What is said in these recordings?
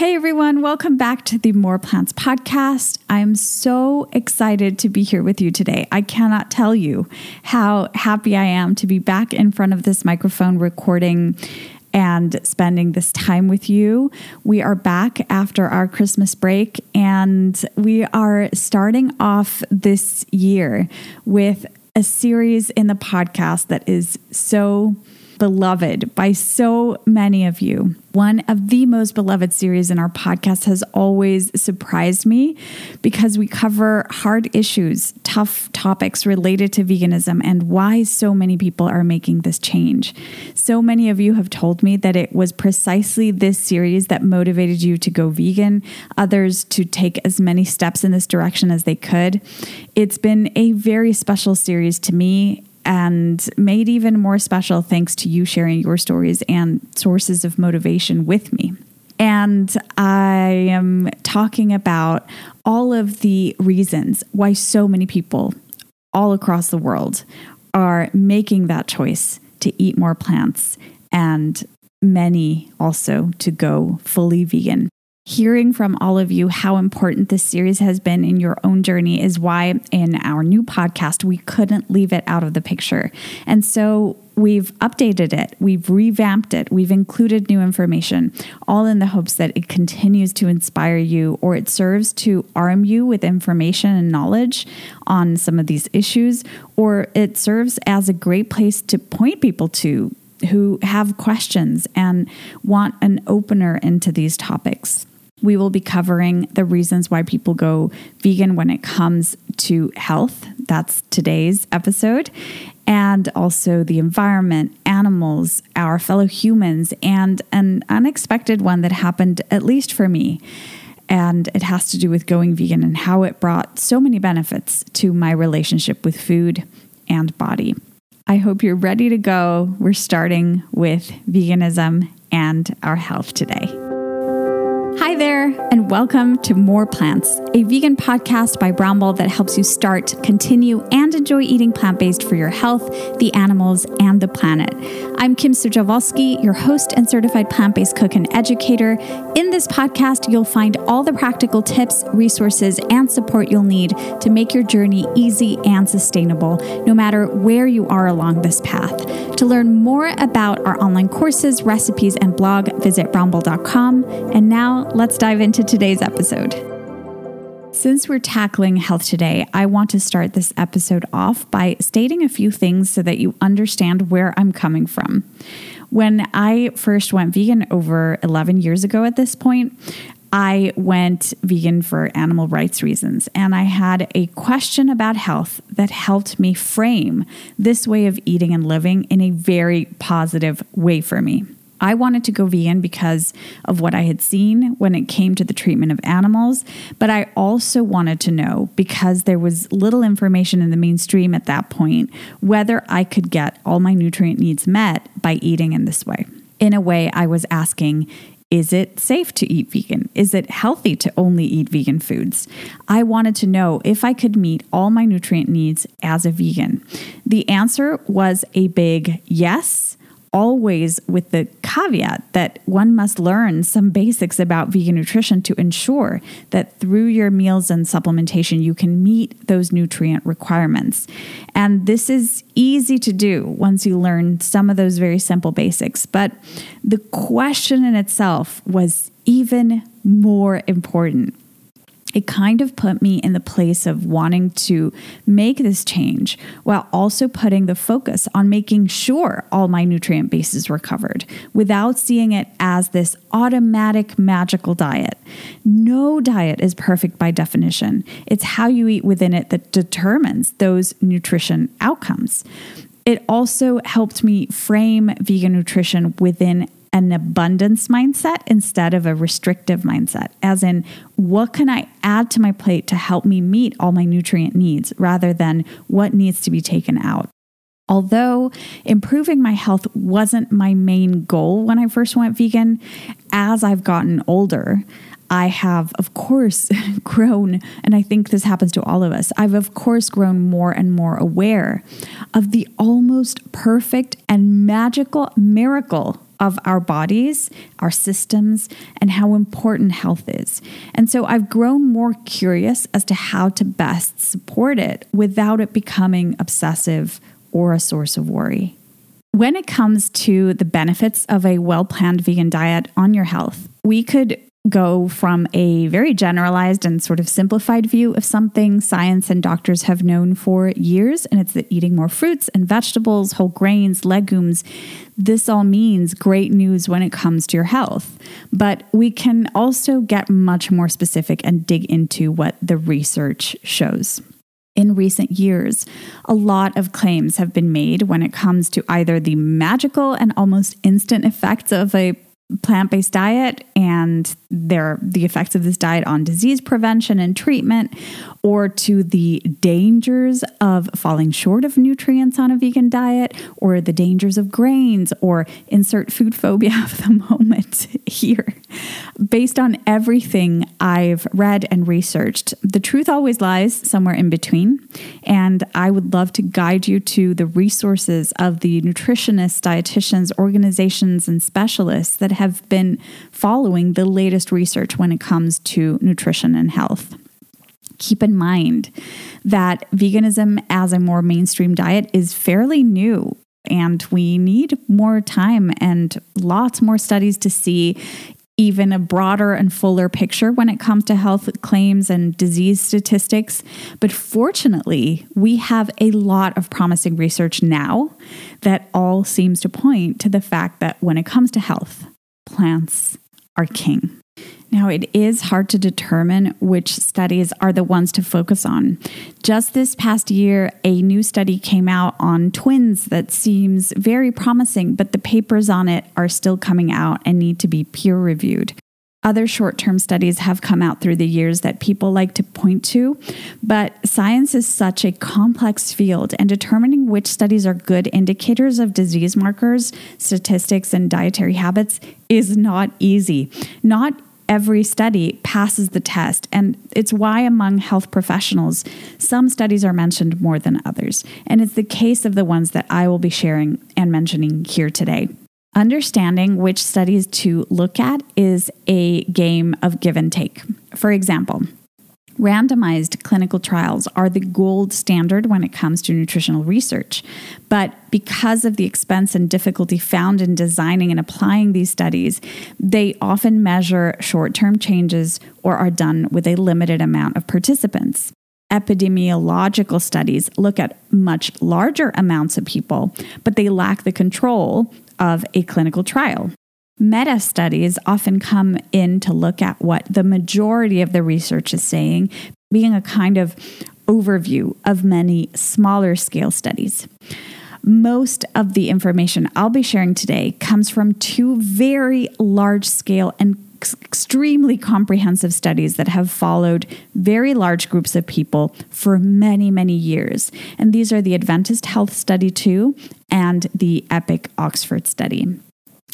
Hey everyone, welcome back to the More Plants podcast. I'm so excited to be here with you today. I cannot tell you how happy I am to be back in front of this microphone recording and spending this time with you. We are back after our Christmas break and we are starting off this year with a series in the podcast that is so beloved by so many of you. One of the most beloved series in our podcast has always surprised me because we cover hard issues, tough topics related to veganism, and why so many people are making this change. So many of you have told me that it was precisely this series that motivated you to go vegan, others to take as many steps in this direction as they could. It's been a very special series to me and made even more special thanks to you sharing your stories and sources of motivation with me. And I am talking about all of the reasons why so many people all across the world are making that choice to eat more plants and many also to go fully vegan hearing from all of you how important this series has been in your own journey is why in our new podcast we couldn't leave it out of the picture. And so we've updated it, we've revamped it, we've included new information, all in the hopes that it continues to inspire you or it serves to arm you with information and knowledge on some of these issues, or it serves as a great place to point people to who have questions and want an opener into these topics. We will be covering the reasons why people go vegan when it comes to health. That's today's episode. And also the environment, animals, our fellow humans, and an unexpected one that happened, at least for me. And it has to do with going vegan and how it brought so many benefits to my relationship with food and body. I hope you're ready to go. We're starting with veganism and our health today. Hi there, and welcome to More Plants, a vegan podcast by Brownble that helps you start, continue, and enjoy eating plant based for your health, the animals, and the planet. I'm Kim Sujawalski, your host and certified plant based cook and educator. In this podcast, you'll find all the practical tips, resources, and support you'll need to make your journey easy and sustainable, no matter where you are along this path. To learn more about our online courses, recipes, and blog, visit brownble.com. And now, let's dive into today's episode. Since we're tackling health today, I want to start this episode off by stating a few things so that you understand where I'm coming from. When I first went vegan over 11 years ago at this point, I went vegan for animal rights reasons, and I had a question about health that helped me frame this way of eating and living in a very positive way for me. I wanted to go vegan because of what I had seen when it came to the treatment of animals, but I also wanted to know because there was little information in the mainstream at that point whether I could get all my nutrient needs met by eating in this way. In a way, I was asking, is it safe to eat vegan? Is it healthy to only eat vegan foods? I wanted to know if I could meet all my nutrient needs as a vegan. The answer was a big yes always with the caveat that one must learn some basics about vegan nutrition to ensure that through your meals and supplementation, you can meet those nutrient requirements. And this is easy to do once you learn some of those very simple basics. But the question in itself was even more important it kind of put me in the place of wanting to make this change while also putting the focus on making sure all my nutrient bases were covered without seeing it as this automatic magical diet. No diet is perfect by definition, it's how you eat within it that determines those nutrition outcomes. It also helped me frame vegan nutrition within an abundance mindset instead of a restrictive mindset, as in, what can I add to my plate to help me meet all my nutrient needs rather than what needs to be taken out. Although improving my health wasn't my main goal when I first went vegan, as I've gotten older, I have, of course, grown, and I think this happens to all of us. I've, of course, grown more and more aware of the almost perfect and magical miracle of our bodies, our systems, and how important health is. And so I've grown more curious as to how to best support it without it becoming obsessive or a source of worry. When it comes to the benefits of a well planned vegan diet on your health, we could go from a very generalized and sort of simplified view of something science and doctors have known for years, and it's that eating more fruits and vegetables, whole grains, legumes, this all means great news when it comes to your health. But we can also get much more specific and dig into what the research shows in recent years, a lot of claims have been made when it comes to either the magical and almost instant effects of a plant-based diet and their the effects of this diet on disease prevention and treatment or to the dangers of falling short of nutrients on a vegan diet or the dangers of grains or insert food phobia of the moment here. Based on everything i've read and researched the truth always lies somewhere in between and i would love to guide you to the resources of the nutritionists dietitians organizations and specialists that have been following the latest research when it comes to nutrition and health. Keep in mind that veganism as a more mainstream diet is fairly new and we need more time and lots more studies to see even a broader and fuller picture when it comes to health claims and disease statistics. But fortunately, we have a lot of promising research now that all seems to point to the fact that when it comes to health, plants are king. Now, it is hard to determine which studies are the ones to focus on. Just this past year, a new study came out on twins that seems very promising, but the papers on it are still coming out and need to be peer reviewed. Other short term studies have come out through the years that people like to point to, but science is such a complex field, and determining which studies are good indicators of disease markers, statistics, and dietary habits is not easy. Not every study passes the test, and it's why among health professionals, some studies are mentioned more than others. And it's the case of the ones that I will be sharing and mentioning here today. Understanding which studies to look at is a game of give and take. For example, randomized clinical trials are the gold standard when it comes to nutritional research. But because of the expense and difficulty found in designing and applying these studies, they often measure short term changes or are done with a limited amount of participants epidemiological studies look at much larger amounts of people, but they lack the control of a clinical trial. Meta studies often come in to look at what the majority of the research is saying, being a kind of overview of many smaller scale studies. Most of the information I'll be sharing today comes from two very large scale and extremely comprehensive studies that have followed very large groups of people for many, many years. And these are the Adventist Health Study 2 and the EPIC Oxford Study.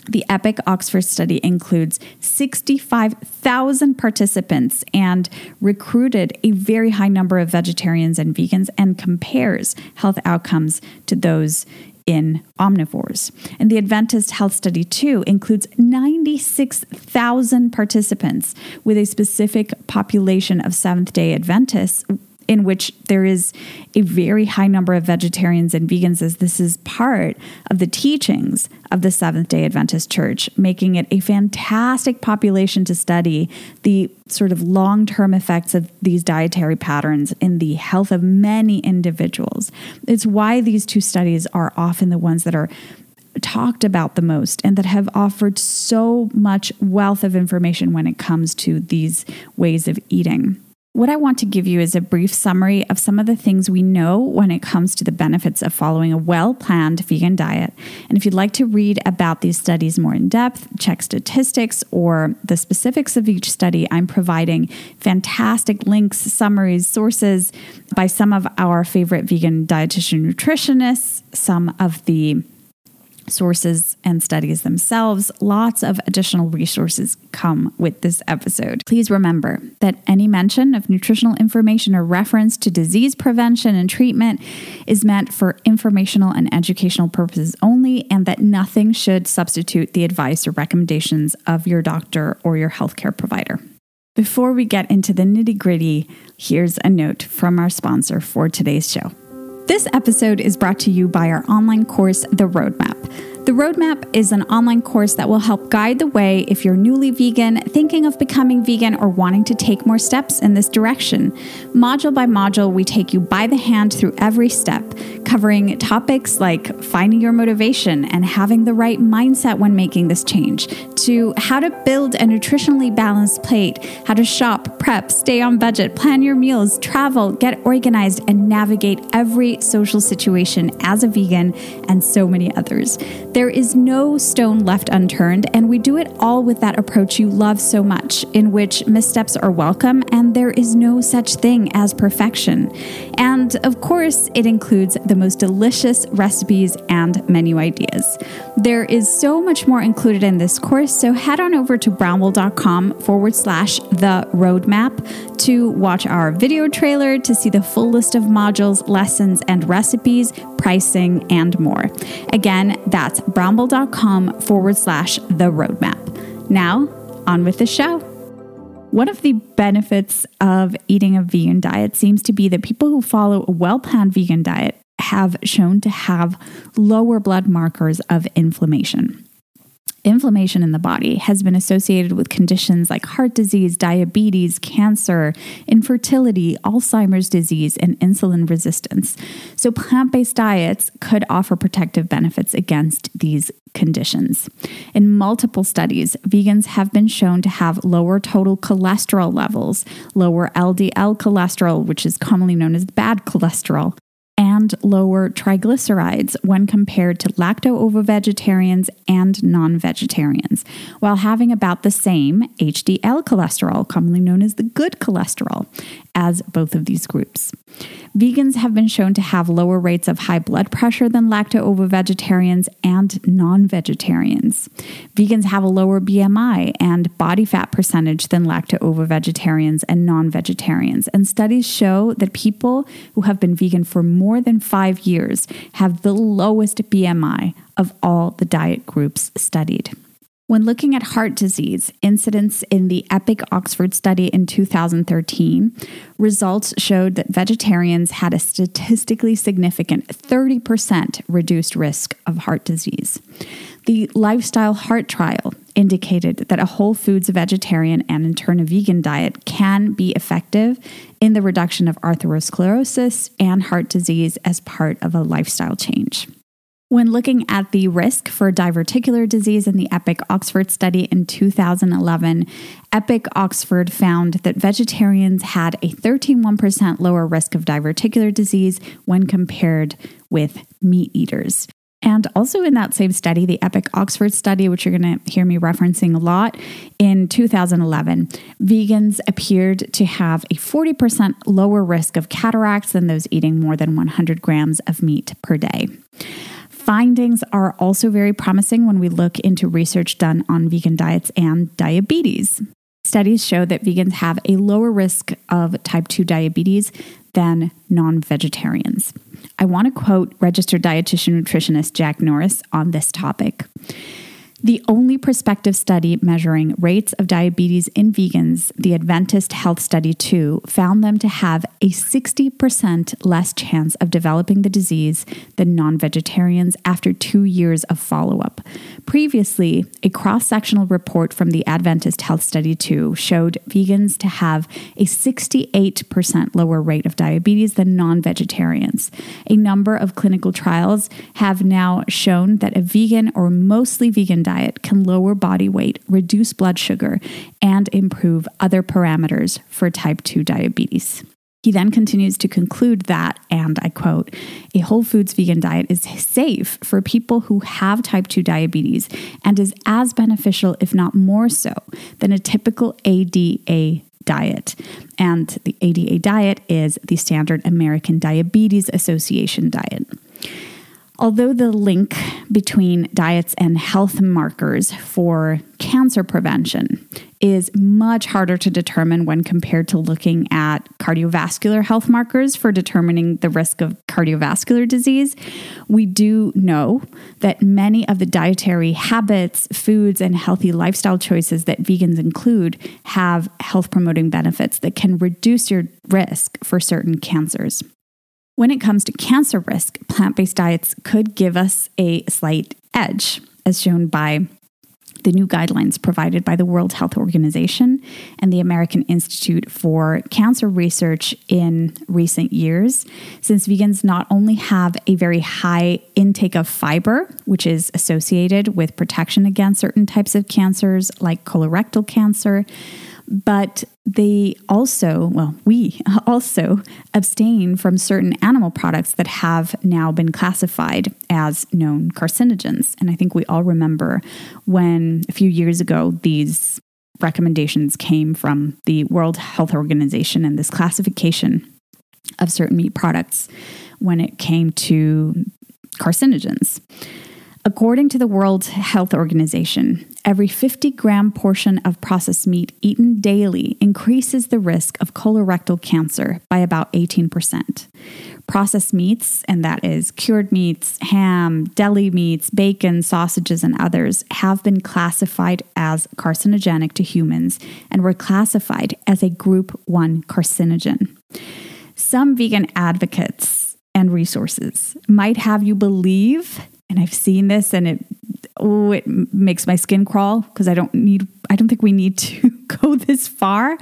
The EPIC Oxford study includes 65,000 participants and recruited a very high number of vegetarians and vegans and compares health outcomes to those in omnivores. And the Adventist Health Study 2 includes 96,000 participants with a specific population of Seventh day Adventists in which there is a very high number of vegetarians and vegans, as this is part of the teachings of the Seventh day Adventist Church, making it a fantastic population to study the sort of long term effects of these dietary patterns in the health of many individuals. It's why these two studies are often the ones that are talked about the most and that have offered so much wealth of information when it comes to these ways of eating. What I want to give you is a brief summary of some of the things we know when it comes to the benefits of following a well planned vegan diet. And if you'd like to read about these studies more in depth, check statistics or the specifics of each study, I'm providing fantastic links, summaries, sources by some of our favorite vegan dietitian nutritionists, some of the sources and studies themselves. Lots of additional resources come with this episode. Please remember that any mention of nutritional information or reference to disease prevention and treatment is meant for informational and educational purposes only, and that nothing should substitute the advice or recommendations of your doctor or your healthcare provider. Before we get into the nitty gritty, here's a note from our sponsor for today's show. This episode is brought to you by our online course, The Roadmap. The Roadmap is an online course that will help guide the way if you're newly vegan, thinking of becoming vegan, or wanting to take more steps in this direction. Module by module, we take you by the hand through every step, covering topics like finding your motivation and having the right mindset when making this change, to how to build a nutritionally balanced plate, how to shop, prep, stay on budget, plan your meals, travel, get organized, and navigate every social situation as a vegan, and so many others. There is no stone left unturned, and we do it all with that approach you love so much, in which missteps are welcome and there is no such thing as perfection. And of course, it includes the most delicious recipes and menu ideas. There is so much more included in this course, so head on over to brownble.com forward slash the roadmap to watch our video trailer to see the full list of modules, lessons, and recipes, pricing, and more. Again, that's brownble.com forward slash the roadmap. Now, on with the show. One of the benefits of eating a vegan diet seems to be that people who follow a well planned vegan diet have shown to have lower blood markers of inflammation inflammation in the body has been associated with conditions like heart disease, diabetes, cancer, infertility, Alzheimer's disease, and insulin resistance. So, plant based diets could offer protective benefits against these conditions. In multiple studies, vegans have been shown to have lower total cholesterol levels, lower LDL cholesterol, which is commonly known as bad cholesterol, and lower triglycerides when compared to lacto ovo vegetarians and non vegetarians, while having about the same HDL cholesterol, commonly known as the good cholesterol, as both of these groups. Vegans have been shown to have lower rates of high blood pressure than lacto ovo vegetarians and non vegetarians. Vegans have a lower BMI and body fat percentage than lacto ovo vegetarians and non vegetarians. And studies show that people who have been vegan for more than five years have the lowest BMI of all the diet groups studied. When looking at heart disease incidence in the EPIC Oxford study in 2013, results showed that vegetarians had a statistically significant 30% reduced risk of heart disease. The Lifestyle Heart Trial indicated that a whole foods vegetarian and in turn a vegan diet can be effective in the reduction of atherosclerosis and heart disease as part of a lifestyle change. When looking at the risk for diverticular disease in the EPIC Oxford study in 2011, EPIC Oxford found that vegetarians had a 13.1% lower risk of diverticular disease when compared with meat eaters. And also in that same study, the EPIC Oxford study, which you're going to hear me referencing a lot, in 2011, vegans appeared to have a 40% lower risk of cataracts than those eating more than 100 grams of meat per day. Findings are also very promising when we look into research done on vegan diets and diabetes. Studies show that vegans have a lower risk of type 2 diabetes than non vegetarians. I want to quote registered dietitian nutritionist Jack Norris on this topic. The only prospective study measuring rates of diabetes in vegans, the Adventist Health Study 2, found them to have a 60% less chance of developing the disease than non vegetarians after two years of follow up. Previously, a cross sectional report from the Adventist Health Study 2 showed vegans to have a 68% lower rate of diabetes than non vegetarians. A number of clinical trials have now shown that a vegan or mostly vegan diet diet can lower body weight, reduce blood sugar, and improve other parameters for type 2 diabetes. He then continues to conclude that, and I quote, a whole foods vegan diet is safe for people who have type 2 diabetes and is as beneficial, if not more so, than a typical ADA diet. And the ADA diet is the Standard American Diabetes Association diet. Although the link between diets and health markers for cancer prevention is much harder to determine when compared to looking at cardiovascular health markers for determining the risk of cardiovascular disease, we do know that many of the dietary habits, foods, and healthy lifestyle choices that vegans include have health promoting benefits that can reduce your risk for certain cancers. When it comes to cancer risk, plant based diets could give us a slight edge, as shown by the new guidelines provided by the World Health Organization and the American Institute for Cancer Research in recent years, since vegans not only have a very high intake of fiber, which is associated with protection against certain types of cancers like colorectal cancer, but they also, well, we also abstain from certain animal products that have now been classified as known carcinogens. And I think we all remember when a few years ago these recommendations came from the World Health Organization and this classification of certain meat products when it came to carcinogens. According to the World Health Organization, every 50 gram portion of processed meat eaten daily increases the risk of colorectal cancer by about 18%. Processed meats, and that is cured meats, ham, deli meats, bacon, sausages, and others, have been classified as carcinogenic to humans and were classified as a group 1 carcinogen. Some vegan advocates and resources might have you believe and I've seen this and it oh it makes my skin crawl because I don't need I don't think we need to go this far.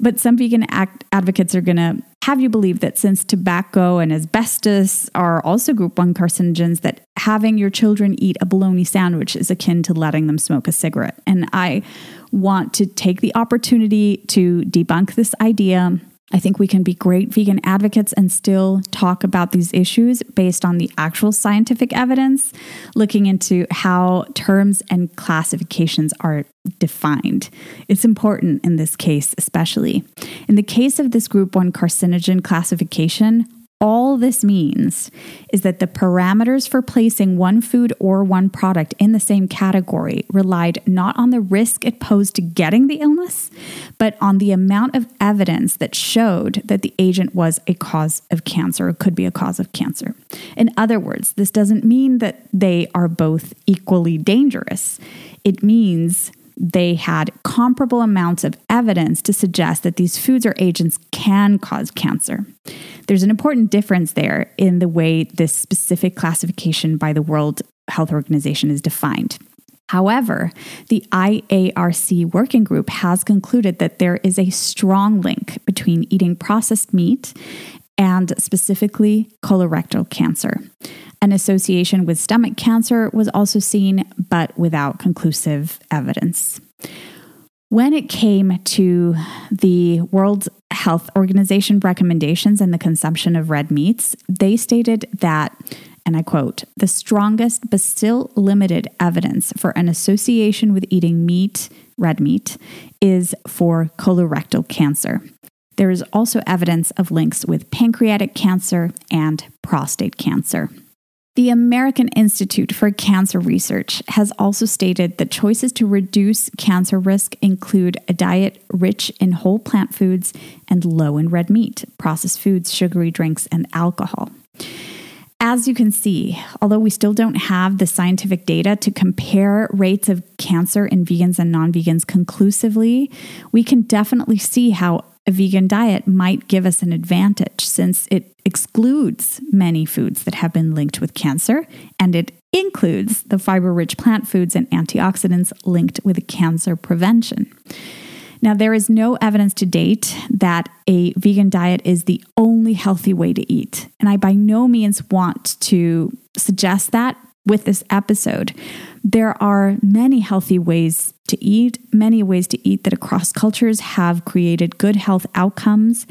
But some vegan act advocates are going to have you believe that since tobacco and asbestos are also group 1 carcinogens that having your children eat a bologna sandwich is akin to letting them smoke a cigarette. And I want to take the opportunity to debunk this idea I think we can be great vegan advocates and still talk about these issues based on the actual scientific evidence, looking into how terms and classifications are defined. It's important in this case, especially. In the case of this group 1 carcinogen classification, all this means is that the parameters for placing one food or one product in the same category relied not on the risk it posed to getting the illness, but on the amount of evidence that showed that the agent was a cause of cancer or could be a cause of cancer. In other words, this doesn't mean that they are both equally dangerous. It means they had comparable amounts of evidence to suggest that these foods or agents can cause cancer. There's an important difference there in the way this specific classification by the World Health Organization is defined. However, the IARC working group has concluded that there is a strong link between eating processed meat and specifically colorectal cancer. An association with stomach cancer was also seen, but without conclusive evidence. When it came to the World Health Organization recommendations and the consumption of red meats, they stated that, and I quote, the strongest but still limited evidence for an association with eating meat, red meat, is for colorectal cancer. There is also evidence of links with pancreatic cancer and prostate cancer. The American Institute for Cancer Research has also stated that choices to reduce cancer risk include a diet rich in whole plant foods and low in red meat, processed foods, sugary drinks, and alcohol. As you can see, although we still don't have the scientific data to compare rates of cancer in vegans and non vegans conclusively, we can definitely see how a vegan diet might give us an advantage since it excludes many foods that have been linked with cancer and it includes the fiber rich plant foods and antioxidants linked with cancer prevention. Now, there is no evidence to date that a vegan diet is the only healthy way to eat. And I by no means want to suggest that with this episode. There are many healthy ways to eat, many ways to eat that across cultures have created good health outcomes.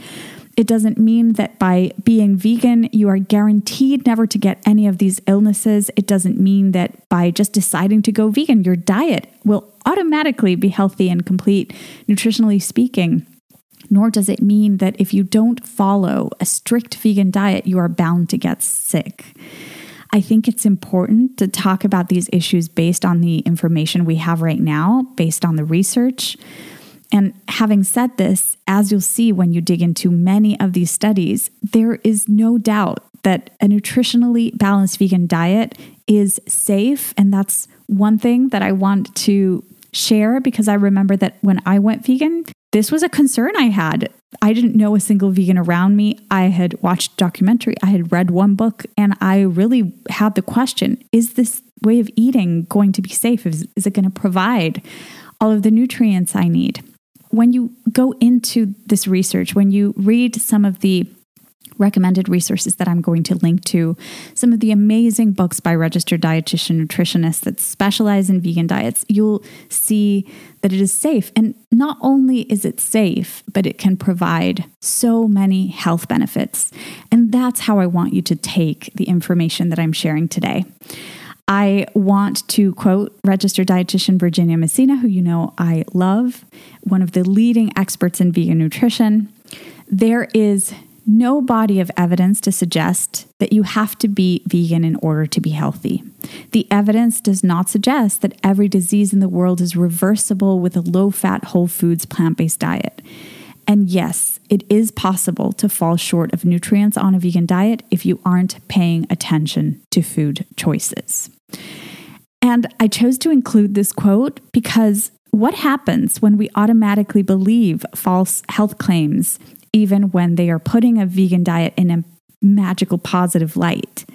It doesn't mean that by being vegan, you are guaranteed never to get any of these illnesses. It doesn't mean that by just deciding to go vegan, your diet will automatically be healthy and complete, nutritionally speaking. Nor does it mean that if you don't follow a strict vegan diet, you are bound to get sick. I think it's important to talk about these issues based on the information we have right now, based on the research. And having said this, as you'll see when you dig into many of these studies, there is no doubt that a nutritionally balanced vegan diet is safe. And that's one thing that I want to share because I remember that when I went vegan, this was a concern I had. I didn't know a single vegan around me. I had watched a documentary, I had read one book, and I really had the question is this way of eating going to be safe? Is, is it going to provide all of the nutrients I need? When you go into this research, when you read some of the recommended resources that I'm going to link to, some of the amazing books by registered dietitian nutritionists that specialize in vegan diets, you'll see that it is safe. And not only is it safe, but it can provide so many health benefits. And that's how I want you to take the information that I'm sharing today. I want to quote registered dietitian Virginia Messina, who you know I love, one of the leading experts in vegan nutrition. There is no body of evidence to suggest that you have to be vegan in order to be healthy. The evidence does not suggest that every disease in the world is reversible with a low fat, whole foods, plant based diet. And yes, it is possible to fall short of nutrients on a vegan diet if you aren't paying attention to food choices. And I chose to include this quote because what happens when we automatically believe false health claims even when they are putting a vegan diet in a magical positive light.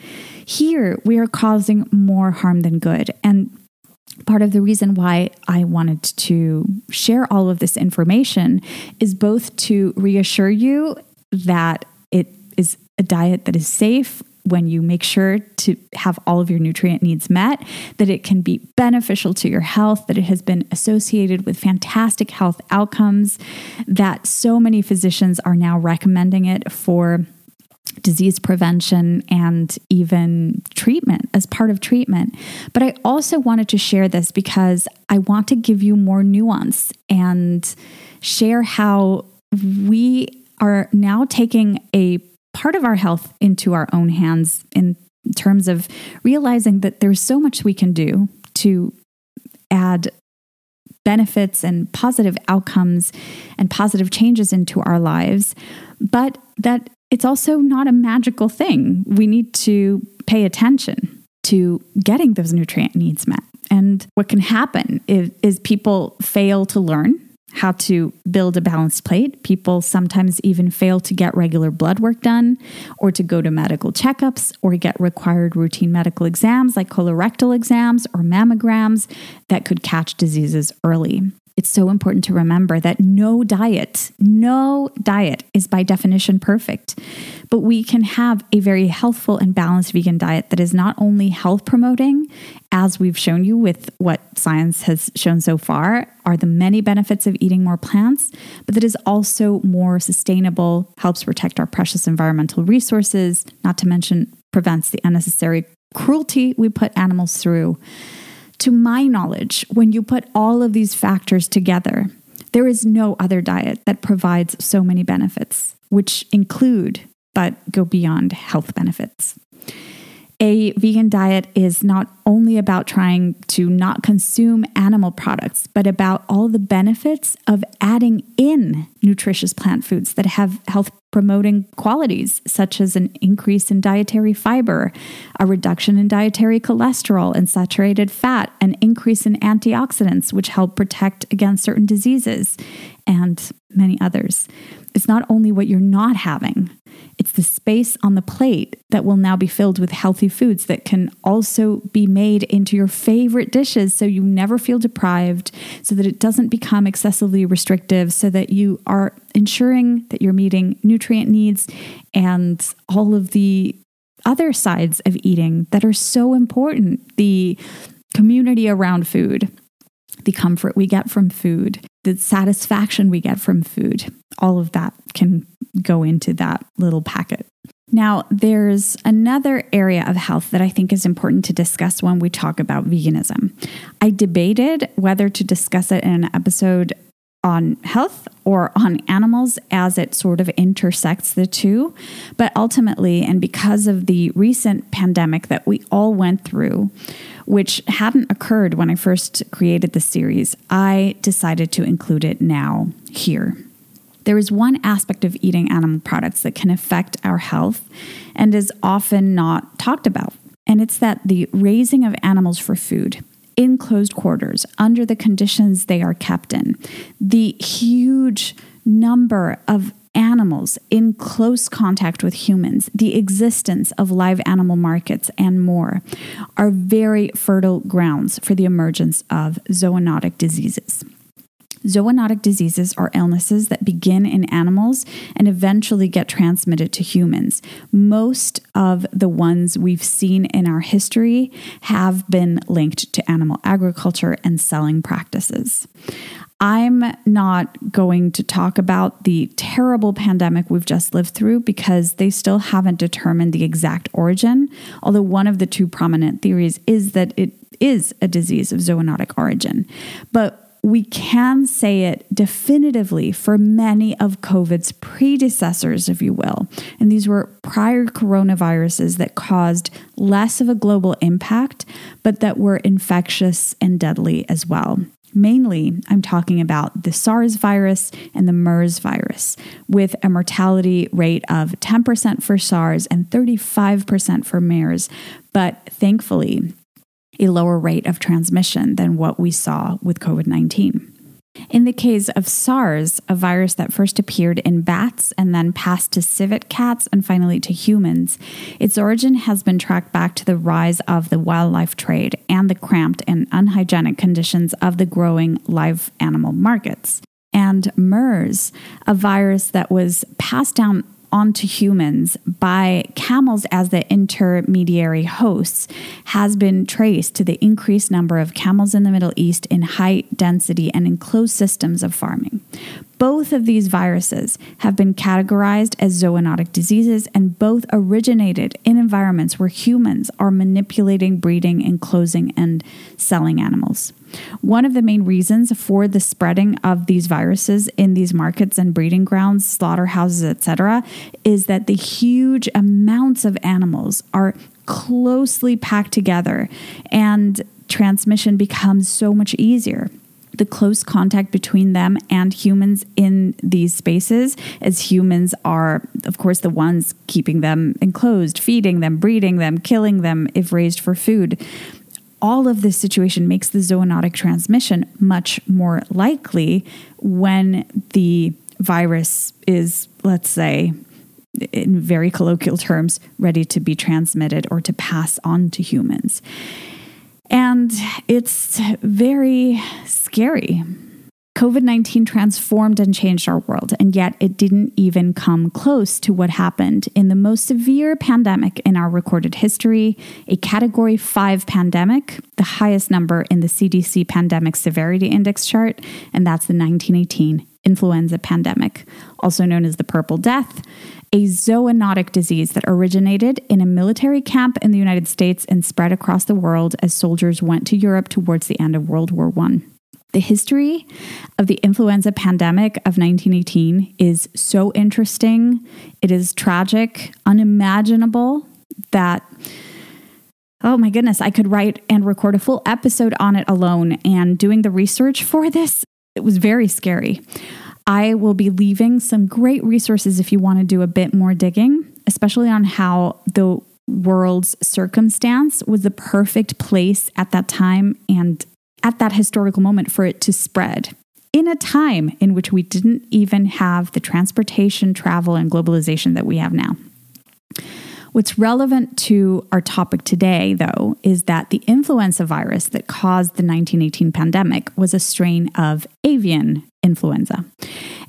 Here, we are causing more harm than good. And part of the reason why I wanted to share all of this information is both to reassure you that it is a diet that is safe when you make sure to have all of your nutrient needs met, that it can be beneficial to your health, that it has been associated with fantastic health outcomes, that so many physicians are now recommending it for disease prevention and even treatment as part of treatment. But I also wanted to share this because I want to give you more nuance and share how we are now taking a part of our health into our own hands in terms of realizing that there's so much we can do to add benefits and positive outcomes and positive changes into our lives, but that it's also not a magical thing. We need to pay attention to getting those nutrient needs met. And what can happen is, is people fail to learn how to build a balanced plate. People sometimes even fail to get regular blood work done or to go to medical checkups or get required routine medical exams like colorectal exams or mammograms that could catch diseases early it's so important to remember that no diet, no diet is by definition perfect. But we can have a very healthful and balanced vegan diet that is not only health promoting, as we've shown you with what science has shown so far, are the many benefits of eating more plants, but that is also more sustainable, helps protect our precious environmental resources, not to mention prevents the unnecessary cruelty we put animals through. To my knowledge, when you put all of these factors together, there is no other diet that provides so many benefits, which include but go beyond health benefits. A vegan diet is not only about trying to not consume animal products, but about all the benefits of adding in nutritious plant foods that have health promoting qualities, such as an increase in dietary fiber, a reduction in dietary cholesterol and saturated fat, an increase in antioxidants, which help protect against certain diseases, and many others. It's not only what you're not having, it's the space on the plate that will now be filled with healthy foods that can also be made into your favorite dishes so you never feel deprived, so that it doesn't become excessively restrictive, so that you are ensuring that you're meeting nutrient needs and all of the other sides of eating that are so important the community around food, the comfort we get from food, the satisfaction we get from food. All of that can go into that little packet. Now, there's another area of health that I think is important to discuss when we talk about veganism. I debated whether to discuss it in an episode on health or on animals as it sort of intersects the two. But ultimately, and because of the recent pandemic that we all went through, which hadn't occurred when I first created the series, I decided to include it now here. There is one aspect of eating animal products that can affect our health and is often not talked about, and it's that the raising of animals for food in closed quarters under the conditions they are kept in, the huge number of animals in close contact with humans, the existence of live animal markets, and more are very fertile grounds for the emergence of zoonotic diseases. Zoonotic diseases are illnesses that begin in animals and eventually get transmitted to humans. Most of the ones we've seen in our history have been linked to animal agriculture and selling practices. I'm not going to talk about the terrible pandemic we've just lived through because they still haven't determined the exact origin, although one of the two prominent theories is that it is a disease of zoonotic origin. But we can say it definitively for many of COVID's predecessors, if you will. And these were prior coronaviruses that caused less of a global impact, but that were infectious and deadly as well. Mainly, I'm talking about the SARS virus and the MERS virus, with a mortality rate of 10% for SARS and 35% for MERS. But thankfully, a lower rate of transmission than what we saw with COVID 19. In the case of SARS, a virus that first appeared in bats and then passed to civet cats and finally to humans, its origin has been tracked back to the rise of the wildlife trade and the cramped and unhygienic conditions of the growing live animal markets. And MERS, a virus that was passed down onto humans by camels as the intermediary hosts has been traced to the increased number of camels in the Middle East in high density and enclosed systems of farming. Both of these viruses have been categorized as zoonotic diseases, and both originated in environments where humans are manipulating, breeding, enclosing, and selling animals. One of the main reasons for the spreading of these viruses in these markets and breeding grounds, slaughterhouses, etc., is that the huge amounts of animals are closely packed together and transmission becomes so much easier the close contact between them and humans in these spaces, as humans are, of course, the ones keeping them enclosed, feeding them, breeding them, killing them if raised for food all of this situation makes the zoonotic transmission much more likely when the virus is, let's say, in very colloquial terms, ready to be transmitted or to pass on to humans. And it's very scary. COVID 19 transformed and changed our world, and yet it didn't even come close to what happened in the most severe pandemic in our recorded history, a category 5 pandemic, the highest number in the CDC Pandemic Severity Index chart, and that's the 1918 influenza pandemic, also known as the Purple Death, a zoonotic disease that originated in a military camp in the United States and spread across the world as soldiers went to Europe towards the end of World War I. The history of the influenza pandemic of 1918 is so interesting. It is tragic, unimaginable that, oh my goodness, I could write and record a full episode on it alone. And doing the research for this, it was very scary. I will be leaving some great resources if you want to do a bit more digging, especially on how the world's circumstance was the perfect place at that time and at that historical moment for it to spread in a time in which we didn't even have the transportation, travel, and globalization that we have now. What's relevant to our topic today, though, is that the influenza virus that caused the 1918 pandemic was a strain of avian influenza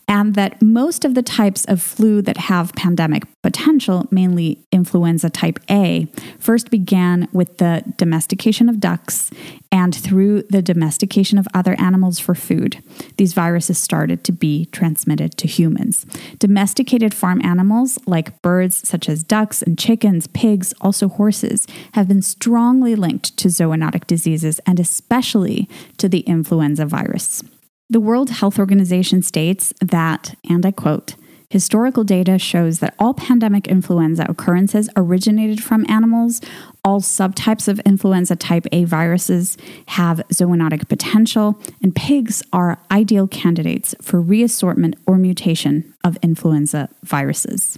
and that most of the types of flu that have pandemic potential, mainly influenza type A, first began with the domestication of ducks and through the domestication of other animals for food. These viruses started to be transmitted to humans. Domesticated farm animals like birds such as ducks and chickens, pigs, also horses, have been strongly linked to zoonotic diseases and especially to the influenza virus. The World Health Organization states that, and I quote, Historical data shows that all pandemic influenza occurrences originated from animals. All subtypes of influenza type A viruses have zoonotic potential, and pigs are ideal candidates for reassortment or mutation of influenza viruses.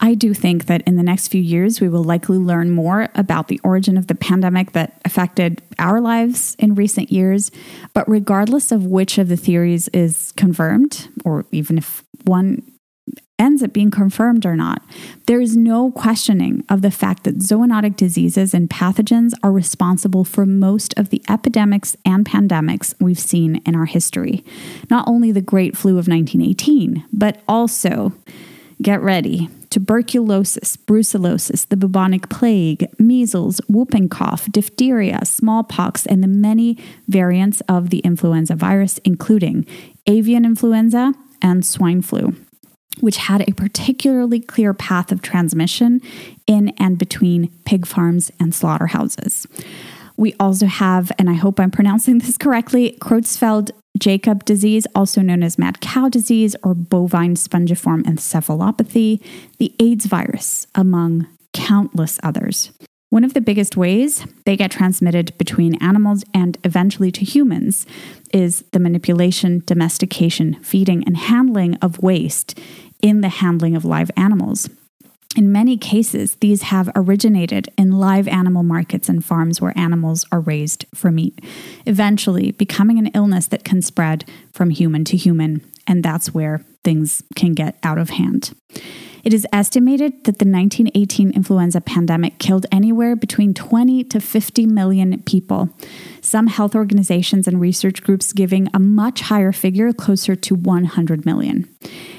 I do think that in the next few years, we will likely learn more about the origin of the pandemic that affected our lives in recent years. But regardless of which of the theories is confirmed, or even if one ends up being confirmed or not, there is no questioning of the fact that zoonotic diseases and pathogens are responsible for most of the epidemics and pandemics we've seen in our history. Not only the Great Flu of 1918, but also, get ready, tuberculosis, brucellosis, the bubonic plague, measles, whooping cough, diphtheria, smallpox, and the many variants of the influenza virus, including avian influenza and swine flu which had a particularly clear path of transmission in and between pig farms and slaughterhouses. We also have, and I hope I'm pronouncing this correctly, Creutzfeldt Jakob disease, also known as mad cow disease or bovine spongiform encephalopathy, the AIDS virus, among countless others. One of the biggest ways they get transmitted between animals and eventually to humans is the manipulation, domestication, feeding, and handling of waste in the handling of live animals. In many cases, these have originated in live animal markets and farms where animals are raised for meat, eventually becoming an illness that can spread from human to human, and that's where things can get out of hand. It is estimated that the 1918 influenza pandemic killed anywhere between 20 to 50 million people. Some health organizations and research groups giving a much higher figure, closer to 100 million.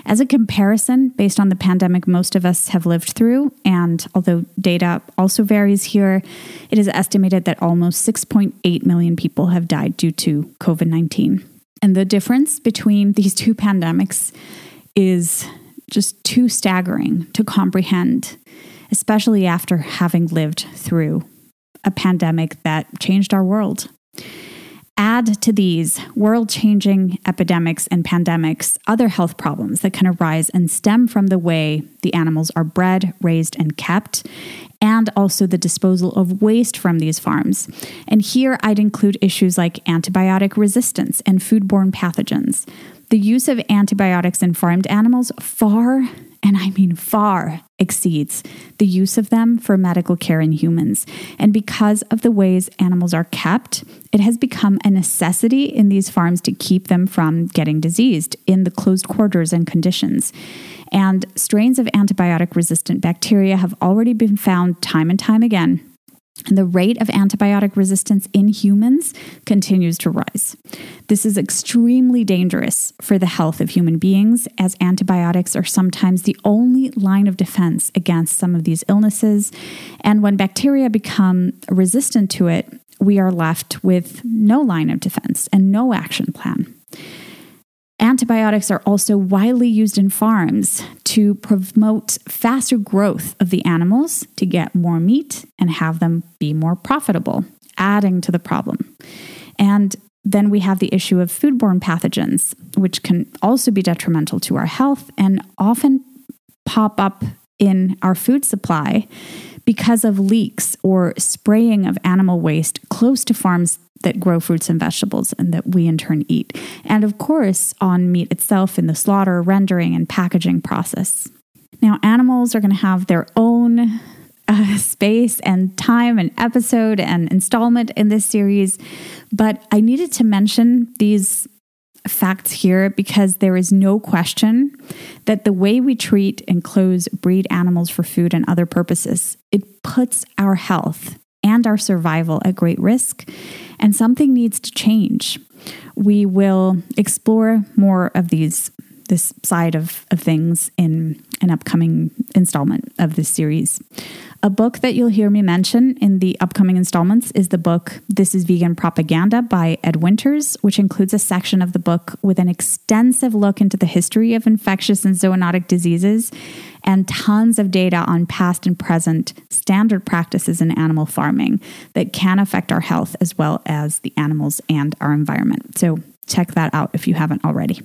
As a comparison, based on the pandemic most of us have lived through, and although data also varies here, it is estimated that almost 6.8 million people have died due to COVID 19. And the difference between these two pandemics is just too staggering to comprehend, especially after having lived through a pandemic that changed our world. Add to these world changing epidemics and pandemics other health problems that can arise and stem from the way the animals are bred, raised, and kept, and also the disposal of waste from these farms. And here I'd include issues like antibiotic resistance and foodborne pathogens. The use of antibiotics in farmed animals far, and I mean far, exceeds the use of them for medical care in humans. And because of the ways animals are kept, it has become a necessity in these farms to keep them from getting diseased in the closed quarters and conditions. And strains of antibiotic resistant bacteria have already been found time and time again the rate of antibiotic resistance in humans continues to rise. This is extremely dangerous for the health of human beings, as antibiotics are sometimes the only line of defense against some of these illnesses. And when bacteria become resistant to it, we are left with no line of defense and no action plan. Antibiotics are also widely used in farms to promote faster growth of the animals to get more meat and have them be more profitable, adding to the problem. And then we have the issue of foodborne pathogens, which can also be detrimental to our health and often pop up in our food supply because of leaks or spraying of animal waste close to farms that grow fruits and vegetables and that we in turn eat. And of course, on meat itself in the slaughter, rendering, and packaging process. Now, animals are going to have their own uh, space and time and episode and installment in this series, but I needed to mention these facts here because there is no question that the way we treat and close breed animals for food and other purposes it puts our health and our survival at great risk and something needs to change we will explore more of these this side of, of things in an upcoming installment of this series. A book that you'll hear me mention in the upcoming installments is the book This is Vegan Propaganda by Ed Winters, which includes a section of the book with an extensive look into the history of infectious and zoonotic diseases and tons of data on past and present standard practices in animal farming that can affect our health as well as the animals and our environment. So check that out if you haven't already.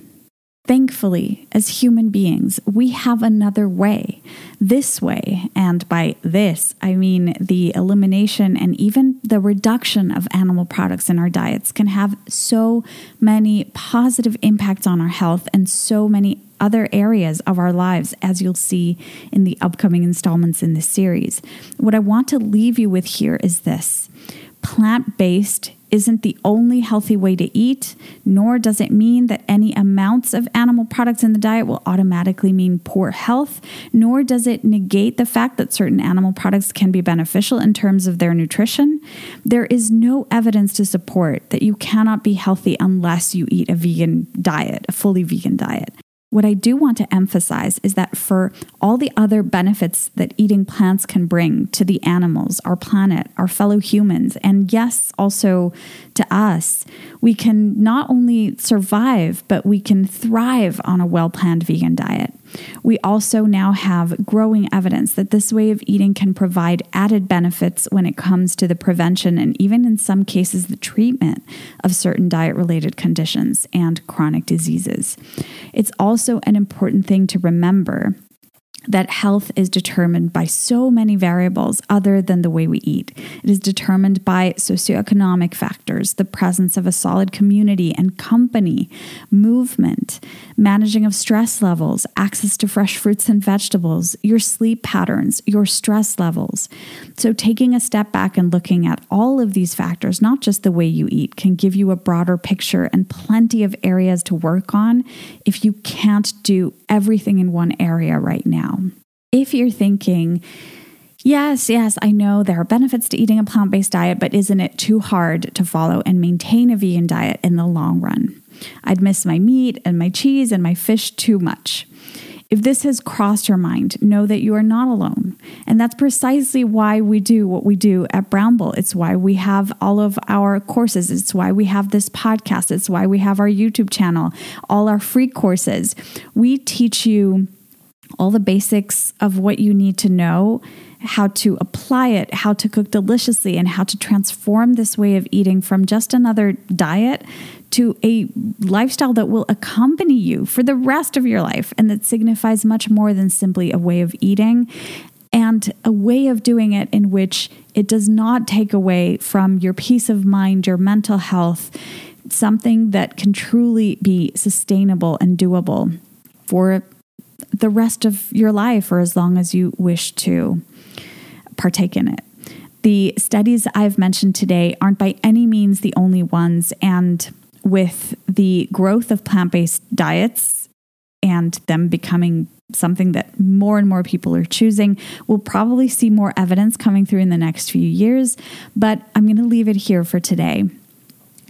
Thankfully, as human beings, we have another way. This way, and by this, I mean the elimination and even the reduction of animal products in our diets can have so many positive impacts on our health and so many other areas of our lives, as you'll see in the upcoming installments in this series. What I want to leave you with here is this plant based isn't the only healthy way to eat, nor does it mean that any amounts of animal products in the diet will automatically mean poor health, nor does it negate the fact that certain animal products can be beneficial in terms of their nutrition. There is no evidence to support that you cannot be healthy unless you eat a vegan diet, a fully vegan diet. What I do want to emphasize is that for all the other benefits that eating plants can bring to the animals, our planet, our fellow humans, and yes, also to us, we can not only survive, but we can thrive on a well planned vegan diet. We also now have growing evidence that this way of eating can provide added benefits when it comes to the prevention and even in some cases the treatment of certain diet related conditions and chronic diseases. It's also an important thing to remember that health is determined by so many variables other than the way we eat. It is determined by socioeconomic factors, the presence of a solid community and company, movement, managing of stress levels, access to fresh fruits and vegetables, your sleep patterns, your stress levels. So, taking a step back and looking at all of these factors, not just the way you eat, can give you a broader picture and plenty of areas to work on if you can't do everything in one area right If you're thinking, Yes, yes, I know there are benefits to eating a plant based diet, but isn't it too hard to follow and maintain a vegan diet in the long run? I'd miss my meat and my cheese and my fish too much. If this has crossed your mind, know that you are not alone. And that's precisely why we do what we do at Brownble. It's why we have all of our courses. It's why we have this podcast. It's why we have our YouTube channel, all our free courses. We teach you all the basics of what you need to know, how to apply it, how to cook deliciously, and how to transform this way of eating from just another diet to a lifestyle that will accompany you for the rest of your life and that signifies much more than simply a way of eating and a way of doing it in which it does not take away from your peace of mind, your mental health, something that can truly be sustainable and doable for the rest of your life or as long as you wish to partake in it. The studies I've mentioned today aren't by any means the only ones, and with the growth of plant based diets and them becoming something that more and more people are choosing, we'll probably see more evidence coming through in the next few years. But I'm going to leave it here for today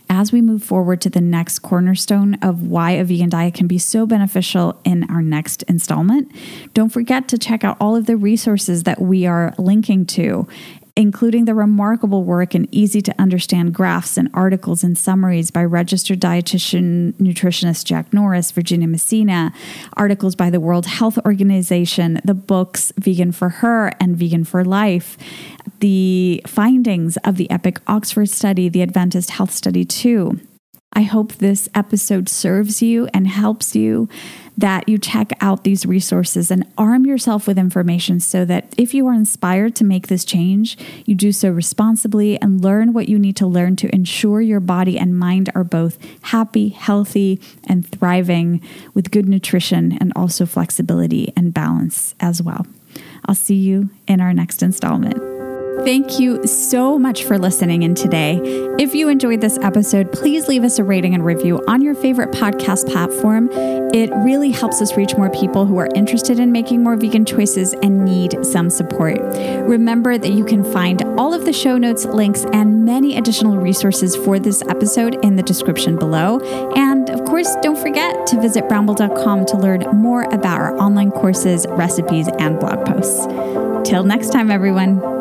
as we move forward to the next cornerstone of why a vegan diet can be so beneficial in our next installment, don't forget to check out all of the resources that we are linking to including the remarkable work and easy to understand graphs and articles and summaries by registered dietitian nutritionist Jack Norris, Virginia Messina, articles by the World Health Organization, the books Vegan for Her and Vegan for Life, the findings of the EPIC Oxford study, the Adventist Health Study 2. I hope this episode serves you and helps you, that you check out these resources and arm yourself with information so that if you are inspired to make this change, you do so responsibly and learn what you need to learn to ensure your body and mind are both happy, healthy, and thriving with good nutrition and also flexibility and balance as well. I'll see you in our next installment. Thank you so much for listening in today. If you enjoyed this episode, please leave us a rating and review on your favorite podcast platform. It really helps us reach more people who are interested in making more vegan choices and need some support. Remember that you can find all of the show notes, links, and many additional resources for this episode in the description below. And of course, don't forget to visit brownble.com to learn more about our online courses, recipes, and blog posts. Till next time, everyone.